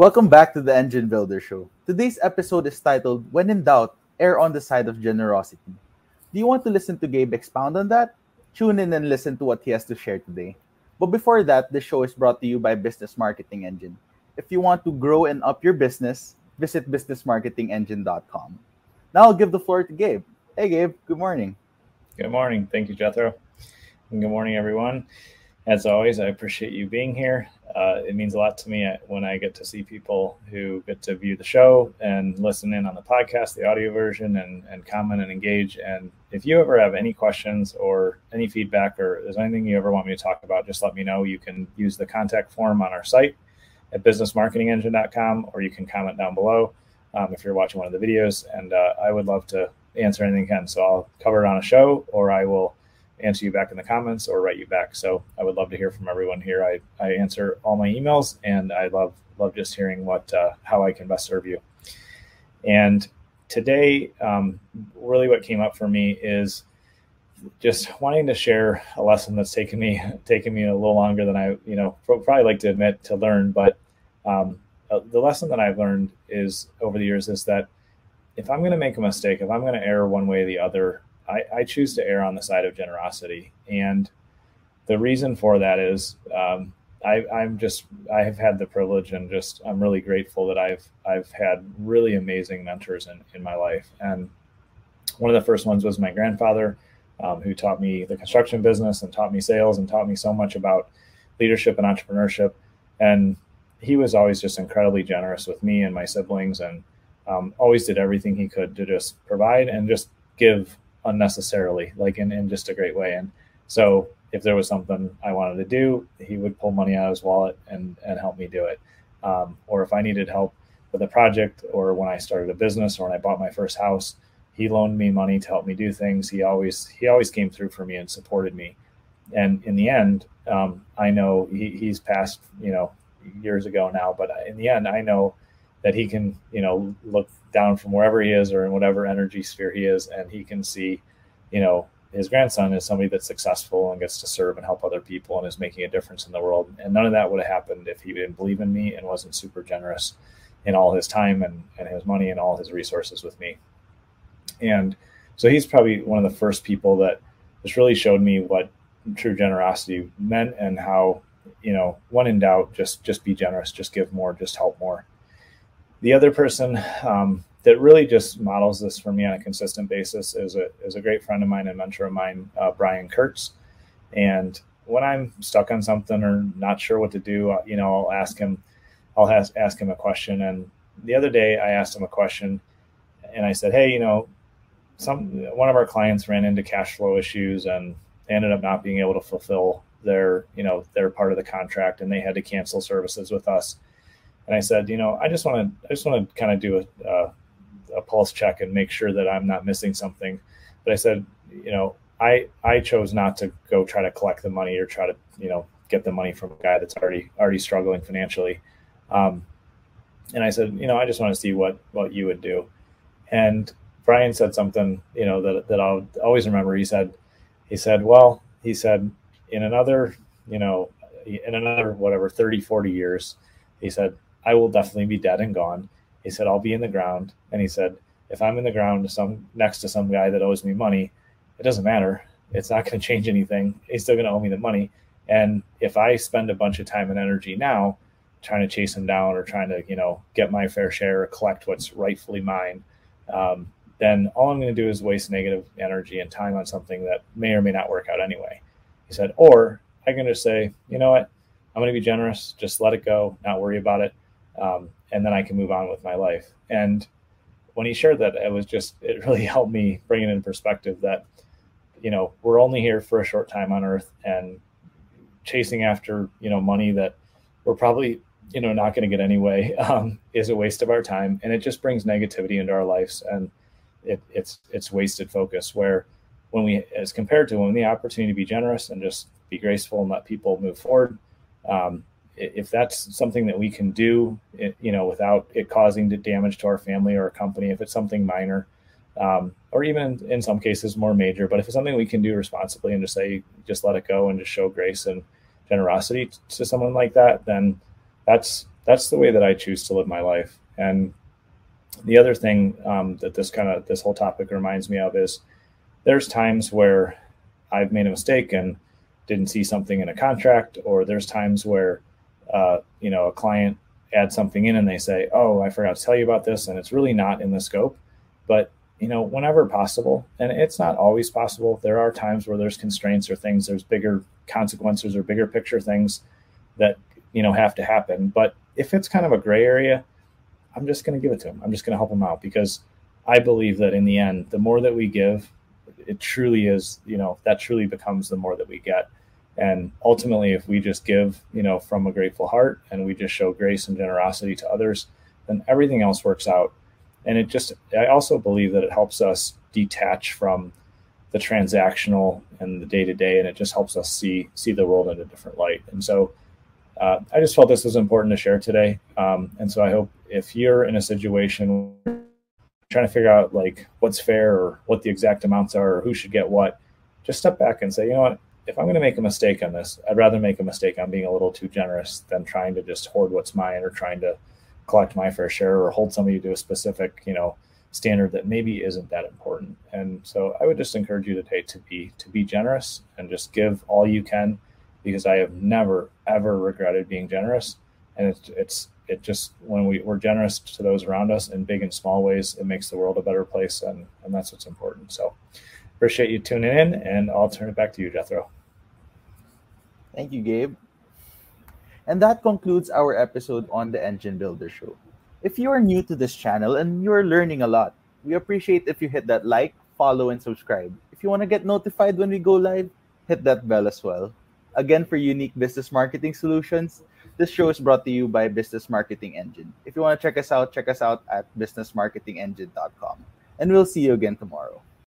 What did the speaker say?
Welcome back to the Engine Builder Show. Today's episode is titled When in Doubt, Err on the Side of Generosity. Do you want to listen to Gabe expound on that? Tune in and listen to what he has to share today. But before that, the show is brought to you by Business Marketing Engine. If you want to grow and up your business, visit businessmarketingengine.com. Now I'll give the floor to Gabe. Hey, Gabe, good morning. Good morning. Thank you, Jethro. And good morning, everyone. As always, I appreciate you being here. Uh, it means a lot to me when I get to see people who get to view the show and listen in on the podcast, the audio version, and, and comment and engage. And if you ever have any questions or any feedback or there's anything you ever want me to talk about, just let me know. You can use the contact form on our site at businessmarketingengine.com or you can comment down below um, if you're watching one of the videos. And uh, I would love to answer anything can. So I'll cover it on a show or I will answer you back in the comments or write you back. So I would love to hear from everyone here. I, I answer all my emails and I love love just hearing what uh, how I can best serve you. And today, um, really what came up for me is just wanting to share a lesson that's taken me taken me a little longer than I you know probably like to admit to learn, but um, uh, the lesson that I've learned is over the years is that if I'm going to make a mistake, if I'm going to err one way or the other, I, I, choose to err on the side of generosity. And the reason for that is um, I, I'm just I have had the privilege and just I'm really grateful that I've I've had really amazing mentors in, in my life. And one of the first ones was my grandfather, um, who taught me the construction business and taught me sales and taught me so much about leadership and entrepreneurship. And he was always just incredibly generous with me and my siblings and um, always did everything he could to just provide and just give unnecessarily, like in, in just a great way. And so if there was something I wanted to do, he would pull money out of his wallet and, and help me do it. Um, or if I needed help with a project or when I started a business or when I bought my first house, he loaned me money to help me do things. He always, he always came through for me and supported me. And in the end, um, I know he, he's passed, you know, years ago now, but in the end, I know that he can, you know, look down from wherever he is or in whatever energy sphere he is, and he can see, you know, his grandson is somebody that's successful and gets to serve and help other people and is making a difference in the world. And none of that would have happened if he didn't believe in me and wasn't super generous in all his time and, and his money and all his resources with me. And so he's probably one of the first people that just really showed me what true generosity meant and how, you know, when in doubt, just just be generous, just give more, just help more. The other person um, that really just models this for me on a consistent basis is a, is a great friend of mine and mentor of mine, uh, Brian Kurtz. And when I'm stuck on something or not sure what to do, uh, you know, I'll ask him, I'll ask, ask him a question. And the other day I asked him a question and I said, Hey, you know, some, one of our clients ran into cash flow issues and ended up not being able to fulfill their, you know, their part of the contract and they had to cancel services with us and I said, you know, I just want to, I just want to kind of do a, uh, a pulse check and make sure that I'm not missing something. But I said, you know, I I chose not to go try to collect the money or try to, you know, get the money from a guy that's already already struggling financially. Um, and I said, you know, I just want to see what what you would do. And Brian said something, you know, that that I'll always remember. He said, he said, well, he said, in another, you know, in another whatever 30, 40 years, he said, I will definitely be dead and gone. He said, I'll be in the ground. And he said, if I'm in the ground some next to some guy that owes me money, it doesn't matter. It's not going to change anything. He's still going to owe me the money. And if I spend a bunch of time and energy now trying to chase him down or trying to, you know, get my fair share or collect what's rightfully mine, um, then all I'm going to do is waste negative energy and time on something that may or may not work out anyway. He said, or I can just say, you know what, I'm going to be generous, just let it go, not worry about it um, and then I can move on with my life. And when he shared that, it was just it really helped me bring it in perspective that you know we're only here for a short time on Earth, and chasing after you know money that we're probably you know not going to get anyway um, is a waste of our time, and it just brings negativity into our lives, and it, it's it's wasted focus. Where when we, as compared to when the opportunity to be generous and just be graceful and let people move forward, um, if that's something that we can do, you know, without it causing damage to our family or a company, if it's something minor, um, or even in some cases more major, but if it's something we can do responsibly and just say, just let it go and just show grace and generosity to someone like that, then that's that's the way that I choose to live my life. And the other thing um, that this kind of this whole topic reminds me of is there's times where I've made a mistake and didn't see something in a contract, or there's times where uh, you know a client adds something in and they say, "Oh, I forgot to tell you about this," and it's really not in the scope. But you know, whenever possible, and it's not always possible. There are times where there's constraints or things, there's bigger consequences or bigger picture things that you know have to happen. But if it's kind of a gray area, I'm just going to give it to them. I'm just going to help them out because I believe that in the end, the more that we give, it truly is, you know, that truly becomes the more that we get. And ultimately, if we just give, you know, from a grateful heart and we just show grace and generosity to others, then everything else works out. And it just i also believe that it helps us detach from the transactional and the day to day and it just helps us see see the world in a different light. And so uh, i just felt this was important to share today. Um, and so i hope if you're in a situation trying to figure out like what's fair or what the exact amounts are or who should get what just step back and say you know what if i'm going to make a mistake on this i'd rather make a mistake on being a little too generous than trying to just hoard what's mine or trying to collect my fair share or hold somebody to a specific, you know, standard that maybe isn't that important. And so I would just encourage you today to be to be generous and just give all you can because I have never ever regretted being generous. And it's it's it just when we, we're generous to those around us in big and small ways, it makes the world a better place and, and that's what's important. So appreciate you tuning in and I'll turn it back to you, Jethro. Thank you, Gabe. And that concludes our episode on the Engine Builder Show. If you are new to this channel and you're learning a lot, we appreciate if you hit that like, follow, and subscribe. If you want to get notified when we go live, hit that bell as well. Again, for unique business marketing solutions, this show is brought to you by Business Marketing Engine. If you want to check us out, check us out at businessmarketingengine.com. And we'll see you again tomorrow.